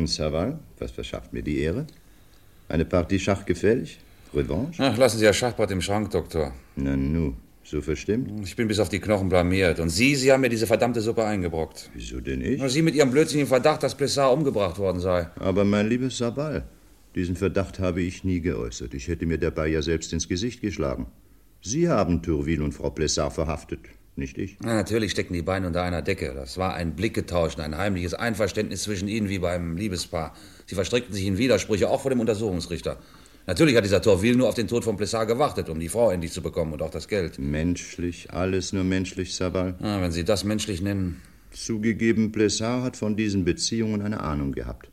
Nun, Saval, was verschafft mir die Ehre? Eine Partie Schach gefährlich? Revanche? Ach, lassen Sie Ihr Schachbrett im Schrank, Doktor. Na nu, so verstimmt? Ich bin bis auf die Knochen blamiert. Und Sie, Sie haben mir diese verdammte Suppe eingebrockt. Wieso denn ich? Na, Sie mit Ihrem blödsinnigen Verdacht, dass Plessard umgebracht worden sei. Aber mein lieber Sabal, diesen Verdacht habe ich nie geäußert. Ich hätte mir dabei ja selbst ins Gesicht geschlagen. Sie haben Tourville und Frau Plessard verhaftet, nicht ich. Na, natürlich steckten die Beine unter einer Decke. Das war ein Blickgetausch, ein heimliches Einverständnis zwischen Ihnen wie beim Liebespaar. Sie verstrickten sich in Widersprüche, auch vor dem Untersuchungsrichter. Natürlich hat dieser Tourville nur auf den Tod von Plessard gewartet, um die Frau endlich zu bekommen und auch das Geld. Menschlich, alles nur menschlich, Sabal. Ah, wenn Sie das menschlich nennen. Zugegeben, Plessard hat von diesen Beziehungen eine Ahnung gehabt.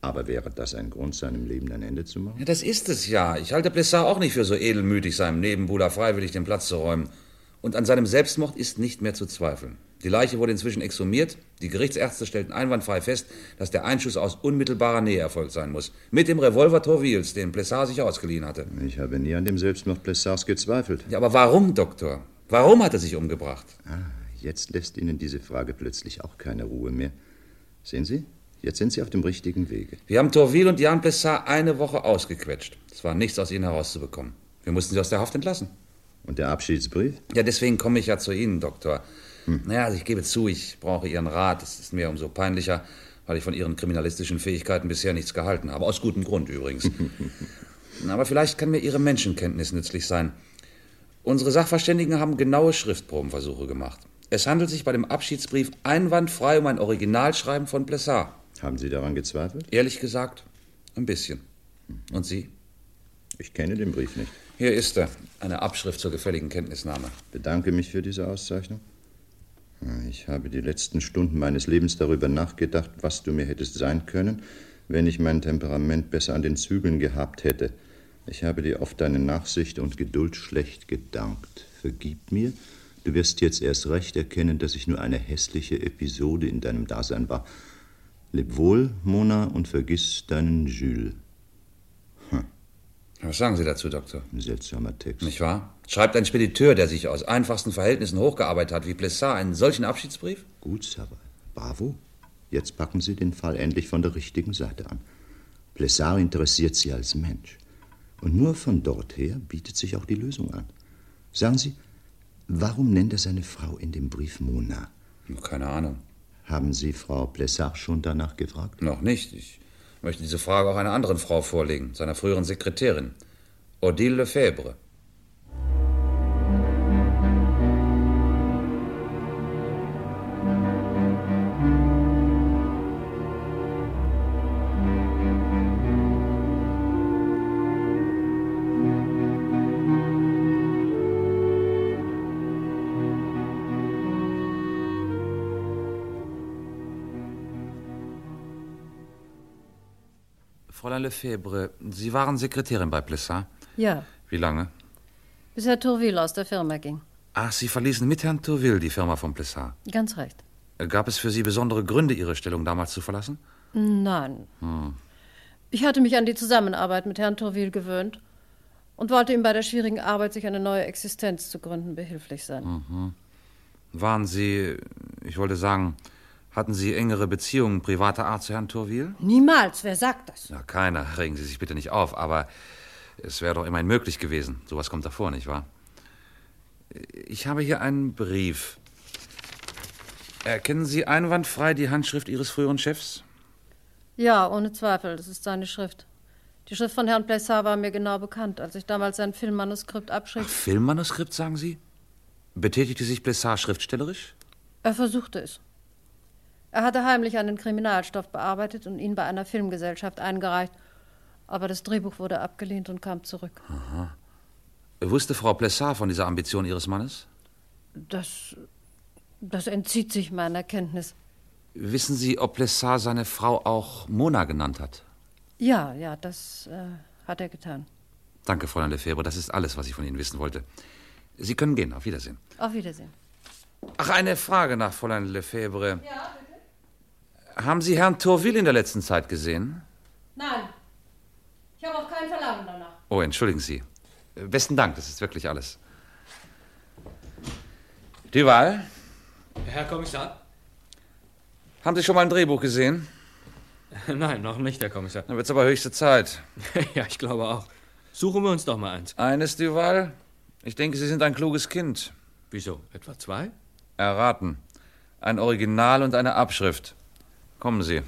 Aber wäre das ein Grund, seinem Leben ein Ende zu machen? Ja, das ist es ja. Ich halte Plessard auch nicht für so edelmütig, seinem Nebenbuhler freiwillig den Platz zu räumen. Und an seinem Selbstmord ist nicht mehr zu zweifeln. Die Leiche wurde inzwischen exhumiert. Die Gerichtsärzte stellten einwandfrei fest, dass der Einschuss aus unmittelbarer Nähe erfolgt sein muss. Mit dem Revolver Tourvilles, den Plessard sich ausgeliehen hatte. Ich habe nie an dem Selbstmord Plessards gezweifelt. Ja, aber warum, Doktor? Warum hat er sich umgebracht? Ah, jetzt lässt Ihnen diese Frage plötzlich auch keine Ruhe mehr. Sehen Sie, jetzt sind Sie auf dem richtigen Wege. Wir haben Tourville und Jan Plessard eine Woche ausgequetscht. Es war nichts aus ihnen herauszubekommen. Wir mussten sie aus der Haft entlassen. Und der Abschiedsbrief? Ja, deswegen komme ich ja zu Ihnen, Doktor. Naja, also ich gebe zu, ich brauche Ihren Rat. Es ist mir umso peinlicher. weil ich von Ihren kriminalistischen Fähigkeiten bisher nichts gehalten habe. Aus gutem Grund übrigens. Aber vielleicht kann mir Ihre Menschenkenntnis nützlich sein. Unsere Sachverständigen haben genaue Schriftprobenversuche gemacht. Es handelt sich bei dem Abschiedsbrief einwandfrei um ein Originalschreiben von Blessard. Haben Sie daran gezweifelt? Ehrlich gesagt, ein bisschen. Und Sie? Ich kenne den Brief nicht. Hier ist er, eine Abschrift zur gefälligen Kenntnisnahme. Bedanke mich für diese Auszeichnung. Ich habe die letzten Stunden meines Lebens darüber nachgedacht, was du mir hättest sein können, wenn ich mein Temperament besser an den Zügeln gehabt hätte. Ich habe dir oft deine Nachsicht und Geduld schlecht gedankt. Vergib mir, du wirst jetzt erst recht erkennen, dass ich nur eine hässliche Episode in deinem Dasein war. Leb wohl, Mona, und vergiss deinen Jules. Was sagen Sie dazu, Doktor? Ein seltsamer Text. Nicht wahr? Schreibt ein Spediteur, der sich aus einfachsten Verhältnissen hochgearbeitet hat, wie Plessard, einen solchen Abschiedsbrief? Gut, Sava. Bravo. Jetzt packen Sie den Fall endlich von der richtigen Seite an. Plessard interessiert Sie als Mensch. Und nur von dort her bietet sich auch die Lösung an. Sagen Sie, warum nennt er seine Frau in dem Brief Mona? Keine Ahnung. Haben Sie Frau Plessard schon danach gefragt? Noch nicht. Ich möchte diese Frage auch einer anderen Frau vorlegen, seiner früheren Sekretärin, Odile Lefebvre. Lefebvre, Sie waren Sekretärin bei Plessard? Ja, Wie lange? bis Herr Tourville aus der Firma ging. Ach, Sie verließen mit Herrn Tourville die Firma von Plessard. Ganz recht. Gab es für Sie besondere Gründe, Ihre Stellung damals zu verlassen? Nein, Hm. ich hatte mich an die Zusammenarbeit mit Herrn Tourville gewöhnt und wollte ihm bei der schwierigen Arbeit, sich eine neue Existenz zu gründen, behilflich sein. Mhm. Waren Sie, ich wollte sagen, hatten Sie engere Beziehungen privater Art zu Herrn Tourville? Niemals, wer sagt das? Na, keiner. Regen Sie sich bitte nicht auf, aber es wäre doch immerhin möglich gewesen. Sowas kommt davor, nicht wahr? Ich habe hier einen Brief. Erkennen Sie einwandfrei die Handschrift Ihres früheren Chefs? Ja, ohne Zweifel, das ist seine Schrift. Die Schrift von Herrn Plessard war mir genau bekannt, als ich damals sein Filmmanuskript abschrieb. Filmmanuskript, sagen Sie? Betätigte sich Plessard schriftstellerisch? Er versuchte es. Er hatte heimlich einen Kriminalstoff bearbeitet und ihn bei einer Filmgesellschaft eingereicht. Aber das Drehbuch wurde abgelehnt und kam zurück. Aha. Wusste Frau Plessard von dieser Ambition Ihres Mannes? Das. das entzieht sich meiner Kenntnis. Wissen Sie, ob Plessard seine Frau auch Mona genannt hat? Ja, ja, das äh, hat er getan. Danke, Fräulein Lefebvre. Das ist alles, was ich von Ihnen wissen wollte. Sie können gehen. Auf Wiedersehen. Auf Wiedersehen. Ach, eine Frage nach Fräulein Lefebvre. Ja, bitte. Haben Sie Herrn Tourville in der letzten Zeit gesehen? Nein. Ich habe auch kein Verlangen danach. Oh, entschuldigen Sie. Äh, Besten Dank, das ist wirklich alles. Duval, Herr Kommissar? haben Sie schon mal ein Drehbuch gesehen? Nein, noch nicht, Herr Kommissar. Dann wird's aber höchste Zeit. ja, ich glaube auch. Suchen wir uns doch mal eins. Eines, Duval? Ich denke, Sie sind ein kluges Kind. Wieso? Etwa zwei? Erraten. Ein Original und eine Abschrift. Kommen Sie.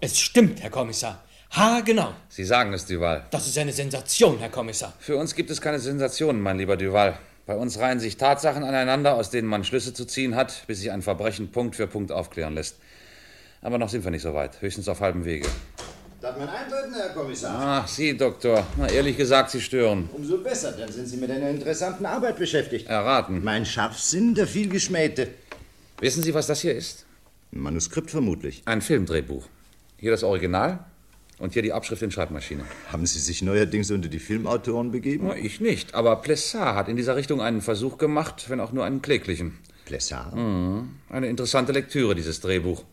Es stimmt, Herr Kommissar. Ha, genau. Sie sagen es, Duval. Das ist eine Sensation, Herr Kommissar. Für uns gibt es keine Sensationen, mein lieber Duval. Bei uns reihen sich Tatsachen aneinander, aus denen man Schlüsse zu ziehen hat, bis sich ein Verbrechen Punkt für Punkt aufklären lässt. Aber noch sind wir nicht so weit, höchstens auf halbem Wege. Darf man eintreten, Herr Kommissar? Ach, Sie, Doktor. Na, ehrlich gesagt, Sie stören. Umso besser, dann sind Sie mit einer interessanten Arbeit beschäftigt. Erraten. Mein Scharfsinn, der vielgeschmähte. Wissen Sie, was das hier ist? Ein Manuskript vermutlich. Ein Filmdrehbuch. Hier das Original und hier die Abschrift in Schreibmaschine. Haben Sie sich neuerdings unter die Filmautoren begeben? Na, ich nicht, aber Plessard hat in dieser Richtung einen Versuch gemacht, wenn auch nur einen kläglichen. Plessard? Mhm. Eine interessante Lektüre, dieses Drehbuch.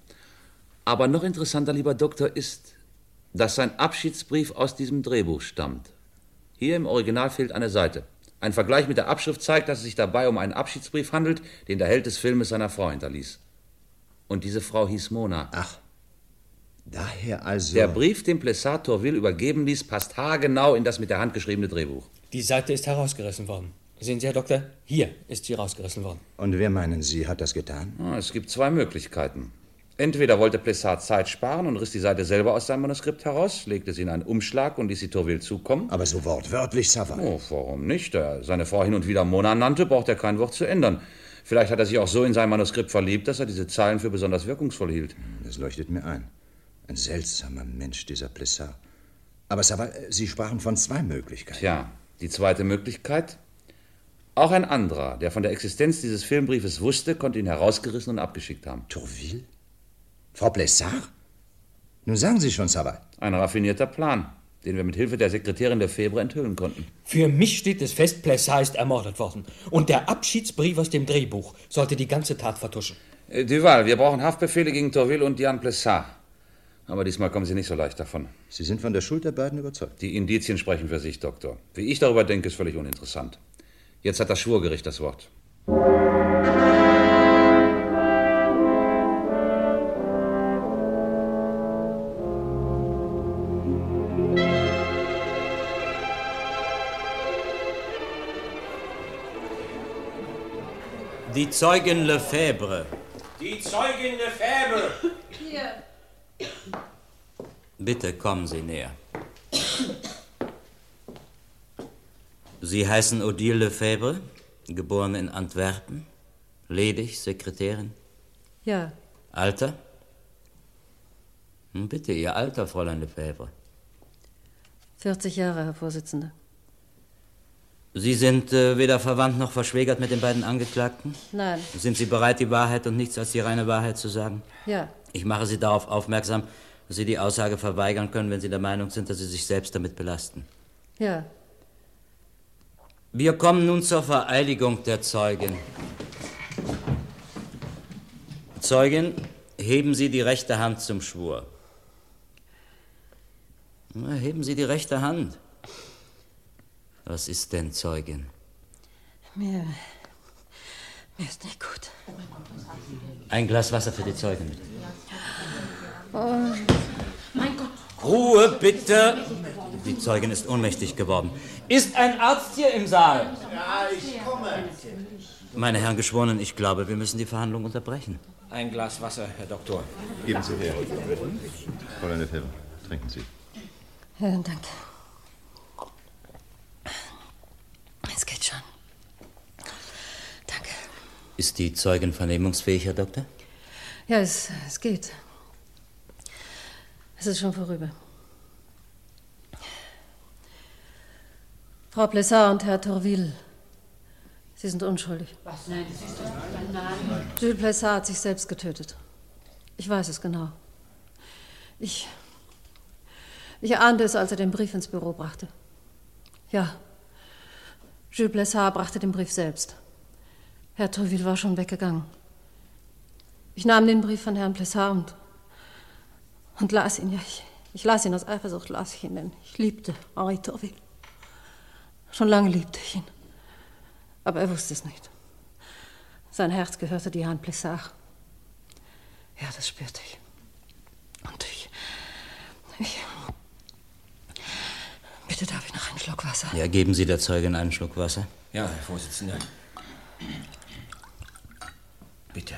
Aber noch interessanter, lieber Doktor, ist, dass sein Abschiedsbrief aus diesem Drehbuch stammt. Hier im Original fehlt eine Seite. Ein Vergleich mit der Abschrift zeigt, dass es sich dabei um einen Abschiedsbrief handelt, den der Held des Filmes seiner Frau hinterließ. Und diese Frau hieß Mona. Ach, daher also. Der Brief, den Plessat Tourville übergeben ließ, passt haargenau in das mit der Hand geschriebene Drehbuch. Die Seite ist herausgerissen worden. Sehen Sie, Herr Doktor, hier ist sie rausgerissen worden. Und wer meinen Sie, hat das getan? Ah, Es gibt zwei Möglichkeiten. Entweder wollte Plessat Zeit sparen und riss die Seite selber aus seinem Manuskript heraus, legte sie in einen Umschlag und ließ sie Tourville zukommen. Aber so wortwörtlich, Savard. Oh, warum nicht? Da er seine Frau hin und wieder Mona nannte, braucht er kein Wort zu ändern. Vielleicht hat er sich auch so in sein Manuskript verliebt, dass er diese Zeilen für besonders wirkungsvoll hielt. Das leuchtet mir ein. Ein seltsamer Mensch, dieser Plessard. Aber Savard, Sie sprachen von zwei Möglichkeiten. Tja, die zweite Möglichkeit? Auch ein anderer, der von der Existenz dieses Filmbriefes wusste, konnte ihn herausgerissen und abgeschickt haben. Tourville? Frau Plessard? Nun sagen Sie schon, Savard. Ein raffinierter Plan, den wir mit Hilfe der Sekretärin der Febre enthüllen konnten. Für mich steht es fest, Plessat ist ermordet worden. Und der Abschiedsbrief aus dem Drehbuch sollte die ganze Tat vertuschen. Äh, Duval, wir brauchen Haftbefehle gegen Tourville und Diane Plessard. Aber diesmal kommen Sie nicht so leicht davon. Sie sind von der Schuld der beiden überzeugt. Die Indizien sprechen für sich, Doktor. Wie ich darüber denke, ist völlig uninteressant. Jetzt hat das Schwurgericht das Wort. Die Zeugin Lefebvre. Die Zeugin Lefebvre. Bitte kommen Sie näher. Sie heißen Odile Lefebvre, geboren in Antwerpen, ledig, Sekretärin. Ja, Alter? Hm, Bitte, Ihr Alter, Fräulein Lefebvre. 40 Jahre, Herr Vorsitzender. Sie sind äh, weder verwandt noch verschwägert mit den beiden Angeklagten? Nein, Sind Sie bereit, die Wahrheit und nichts als die reine Wahrheit zu sagen? ja, Ich mache Sie darauf aufmerksam, dass Sie die Aussage verweigern können, wenn Sie der Meinung sind, dass Sie sich selbst damit belasten. ja. Wir kommen nun zur Vereidigung der Zeugin. Zeugin, heben Sie die rechte Hand zum Schwur. Na, heben Sie die rechte Hand. Was ist denn, Zeugin? Mir, mir ist nicht gut. Ein Glas Wasser für die Zeugin, bitte. Oh, mein Gott. Ruhe, bitte! Die Zeugin ist ohnmächtig geworden. Ist ein Arzt hier im Saal? Ja, ich komme. Meine Herren Geschworenen, ich glaube, wir müssen die Verhandlung unterbrechen. Ein Glas Wasser, Herr Doktor. Geben Sie her. Fräulein Lefebvre, trinken Sie. Ja, danke. Schon. Danke. Ist die Zeugin vernehmungsfähig, Herr Doktor? Ja, es, es geht. Es ist schon vorüber. Frau Plessard und Herr Tourville, Sie sind unschuldig. Was? Nein, das ist doch nein. Jules Plessard hat sich selbst getötet. Ich weiß es genau. Ich. Ich ahnte es, als er den Brief ins Büro brachte. Ja. Jules Plessard brachte den Brief selbst. Herr Tourville war schon weggegangen. Ich nahm den Brief von Herrn Plessard und, und las ihn. Ja, ich, ich las ihn aus Eifersucht, las ich ihn, denn ich liebte Henri Tourville. Schon lange liebte ich ihn. Aber er wusste es nicht. Sein Herz gehörte Diane Plessard. Ja, das spürte ich. Und ich. Ich. Bitte darf ich noch einen Schluck Wasser? Ja, geben Sie der Zeugin einen Schluck Wasser. Ja, Herr Vorsitzender. Bitte.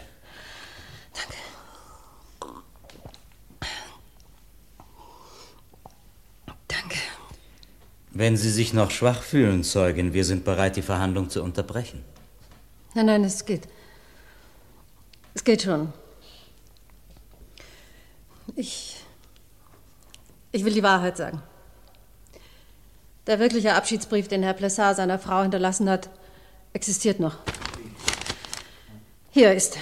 Danke. Wenn Sie sich noch schwach fühlen, Zeugin, wir sind bereit, die Verhandlung zu unterbrechen. Nein, nein, es geht. Es geht schon. Ich. Ich will die Wahrheit sagen. Der wirkliche Abschiedsbrief, den Herr Plessard seiner Frau hinterlassen hat, existiert noch. Hier ist er.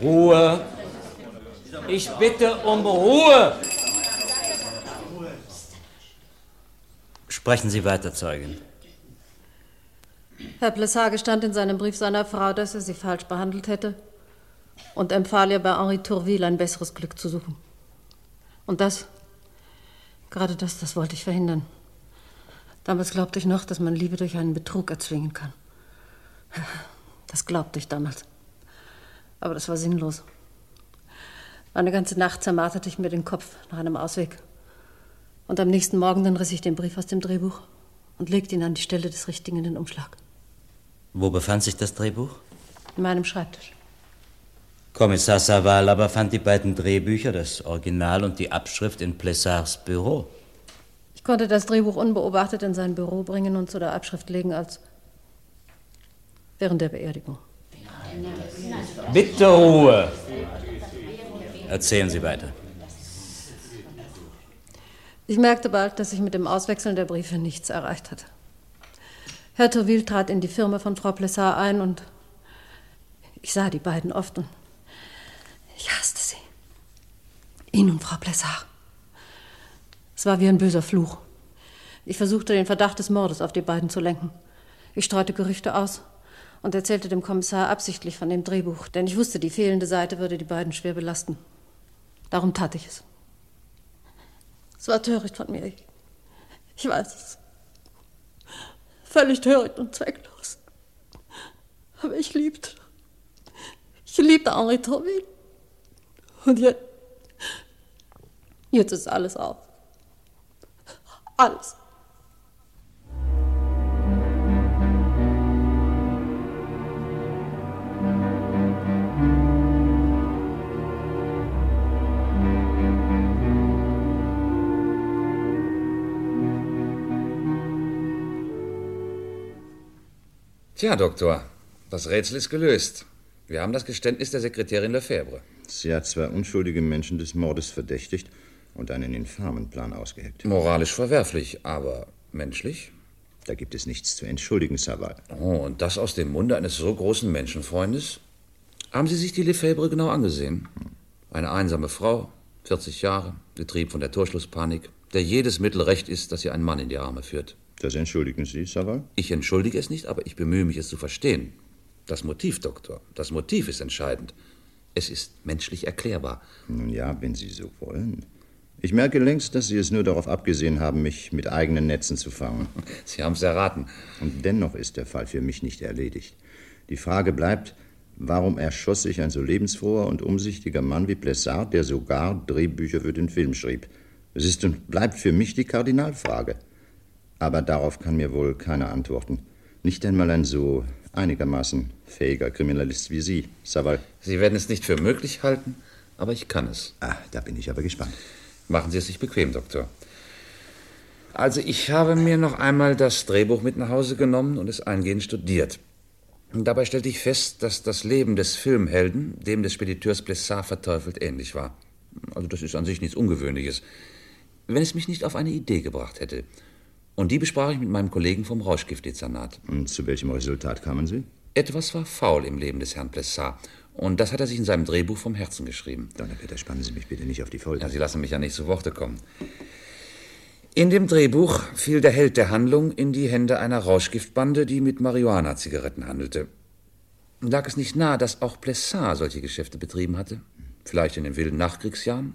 Ruhe! Ich bitte um Ruhe! Sprechen Sie weiter, Zeugin. Herr Plessard gestand in seinem Brief seiner Frau, dass er sie falsch behandelt hätte und empfahl ihr bei Henri Tourville ein besseres Glück zu suchen. Und das, gerade das, das wollte ich verhindern. Damals glaubte ich noch, dass man Liebe durch einen Betrug erzwingen kann. Das glaubte ich damals. Aber das war sinnlos. Eine ganze Nacht zermarterte ich mir den Kopf nach einem Ausweg. Und am nächsten Morgen dann riss ich den Brief aus dem Drehbuch und legte ihn an die Stelle des Richtigen in den Umschlag. Wo befand sich das Drehbuch? In meinem Schreibtisch. Kommissar Saval aber fand die beiden Drehbücher, das Original und die Abschrift in Plessards Büro. Ich konnte das Drehbuch unbeobachtet in sein Büro bringen und zu der Abschrift legen als während der Beerdigung. Bitte Ruhe. Erzählen Sie weiter. Ich merkte bald, dass ich mit dem Auswechseln der Briefe nichts erreicht hatte. Herr Tourville trat in die Firma von Frau Plessard ein und ich sah die beiden oft und ich hasste sie. Ihn und Frau Plessard. Es war wie ein böser Fluch. Ich versuchte, den Verdacht des Mordes auf die beiden zu lenken. Ich streute Gerüchte aus und erzählte dem Kommissar absichtlich von dem Drehbuch, denn ich wusste, die fehlende Seite würde die beiden schwer belasten. Darum tat ich es. Es war töricht von mir. Ich, ich weiß es. Völlig töricht und zwecklos. Aber ich liebte. Ich liebte Henri Tourville. Und jetzt. Jetzt ist alles auf. Alles. Tja, Doktor, das Rätsel ist gelöst. Wir haben das Geständnis der Sekretärin Lefebvre. Sie hat zwei unschuldige Menschen des Mordes verdächtigt und einen infamen Plan ausgeheckt. Moralisch verwerflich, aber menschlich? Da gibt es nichts zu entschuldigen, Saval. Oh, und das aus dem Munde eines so großen Menschenfreundes? Haben Sie sich die Lefebvre genau angesehen? Eine einsame Frau, 40 Jahre, getrieben von der Torschlusspanik, der jedes Mittel recht ist, dass sie einen Mann in die Arme führt. Das entschuldigen Sie, Saval? Ich entschuldige es nicht, aber ich bemühe mich, es zu verstehen. Das Motiv, Doktor, das Motiv ist entscheidend. Es ist menschlich erklärbar. Nun ja, wenn Sie so wollen. Ich merke längst, dass Sie es nur darauf abgesehen haben, mich mit eigenen Netzen zu fangen. Sie haben es erraten. Und dennoch ist der Fall für mich nicht erledigt. Die Frage bleibt, warum erschoss sich ein so lebensfroher und umsichtiger Mann wie Plessard, der sogar Drehbücher für den Film schrieb? Es ist und bleibt für mich die Kardinalfrage. Aber darauf kann mir wohl keiner antworten. Nicht einmal ein so einigermaßen fähiger Kriminalist wie Sie, Saval. Sie werden es nicht für möglich halten, aber ich kann es. Ah, da bin ich aber gespannt. Machen Sie es sich bequem, Doktor. Also, ich habe mir noch einmal das Drehbuch mit nach Hause genommen und es eingehend studiert. Und dabei stellte ich fest, dass das Leben des Filmhelden dem des Spediteurs Plessard verteufelt ähnlich war. Also, das ist an sich nichts Ungewöhnliches. Wenn es mich nicht auf eine Idee gebracht hätte. Und die besprach ich mit meinem Kollegen vom Rauschgiftdezernat. Und zu welchem Resultat kamen Sie? Etwas war faul im Leben des Herrn Plessard. Und das hat er sich in seinem Drehbuch vom Herzen geschrieben. Donnerwetter, spannen Sie mich bitte nicht auf die Folter. Ja, Sie lassen mich ja nicht zu Worte kommen. In dem Drehbuch fiel der Held der Handlung in die Hände einer Rauschgiftbande, die mit Marihuana-Zigaretten handelte. Lag es nicht nahe, dass auch Plessard solche Geschäfte betrieben hatte? Vielleicht in den wilden Nachkriegsjahren?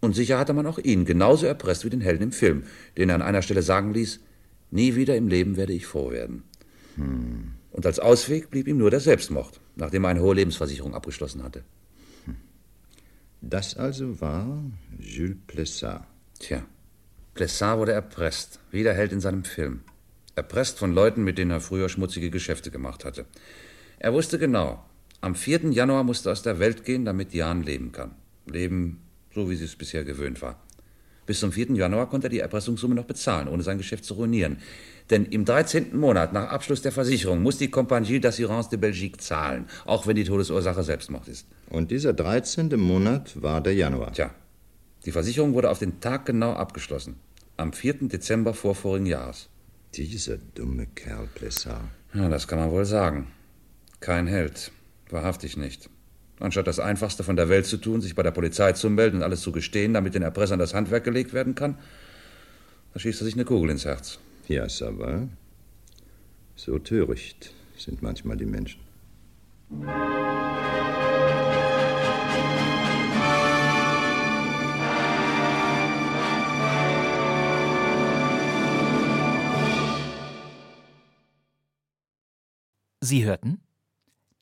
Und sicher hatte man auch ihn genauso erpresst wie den Helden im Film, den er an einer Stelle sagen ließ, nie wieder im Leben werde ich froh werden. Hm. Und als Ausweg blieb ihm nur der Selbstmord, nachdem er eine hohe Lebensversicherung abgeschlossen hatte. Das also war Jules Plessard. Tja, Plessard wurde erpresst, wie der Held in seinem Film. Erpresst von Leuten, mit denen er früher schmutzige Geschäfte gemacht hatte. Er wusste genau, am 4. Januar musste er aus der Welt gehen, damit Jan leben kann. Leben, so wie sie es bisher gewöhnt war. Bis zum 4. Januar konnte er die Erpressungssumme noch bezahlen, ohne sein Geschäft zu ruinieren. Denn im 13. Monat nach Abschluss der Versicherung muss die Compagnie d'Assurance de Belgique zahlen, auch wenn die Todesursache Selbstmord ist. Und dieser 13. Monat war der Januar. Tja, die Versicherung wurde auf den Tag genau abgeschlossen. Am 4. Dezember vorvorigen Jahres. Dieser dumme Kerl Plessard. Ja, das kann man wohl sagen. Kein Held. Wahrhaftig nicht. Anstatt das Einfachste von der Welt zu tun, sich bei der Polizei zu melden und alles zu gestehen, damit den Erpressern das Handwerk gelegt werden kann, da schießt er sich eine Kugel ins Herz. Ja, aber So töricht sind manchmal die Menschen. Sie hörten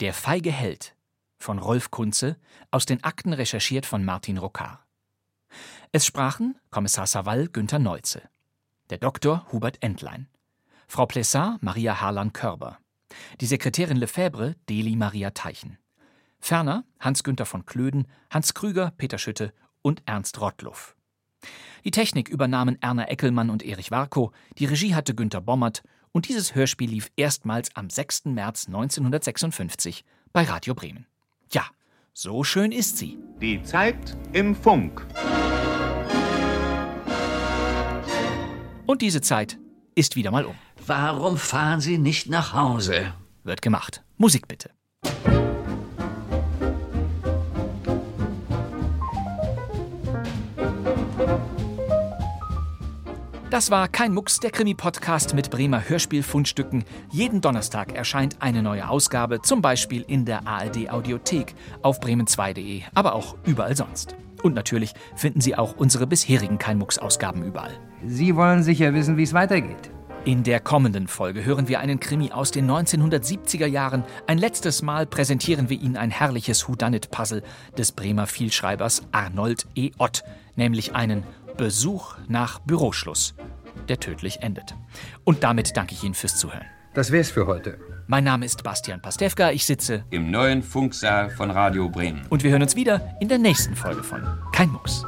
Der feige Held von Rolf Kunze, aus den Akten recherchiert von Martin Rocard. Es sprachen Kommissar Savall Günther Neuze, der Doktor Hubert Entlein, Frau Plessard Maria Harlan-Körber, die Sekretärin Lefebvre Deli Maria Teichen. Ferner Hans-Günther von Klöden, Hans Krüger, Peter Schütte und Ernst Rottluff. Die Technik übernahmen Erna Eckelmann und Erich Warkow, die Regie hatte Günter Bommert und dieses Hörspiel lief erstmals am 6. März 1956 bei Radio Bremen. Ja, so schön ist sie. Die Zeit im Funk. Und diese Zeit ist wieder mal um. Warum fahren Sie nicht nach Hause? Wird gemacht. Musik bitte. Das war kein Mucks, der Krimi-Podcast mit Bremer Hörspielfundstücken. Jeden Donnerstag erscheint eine neue Ausgabe, zum Beispiel in der ARD-Audiothek auf bremen2.de, aber auch überall sonst. Und natürlich finden Sie auch unsere bisherigen kein Mucks-Ausgaben überall. Sie wollen sicher wissen, wie es weitergeht. In der kommenden Folge hören wir einen Krimi aus den 1970er Jahren. Ein letztes Mal präsentieren wir Ihnen ein herrliches Whodunit-Puzzle des Bremer Vielschreibers Arnold E. Ott, nämlich einen Besuch nach Büroschluss, der tödlich endet. Und damit danke ich Ihnen fürs Zuhören. Das wär's für heute. Mein Name ist Bastian Pastewka, ich sitze im neuen Funksaal von Radio Bremen. Und wir hören uns wieder in der nächsten Folge von Kein Mucks.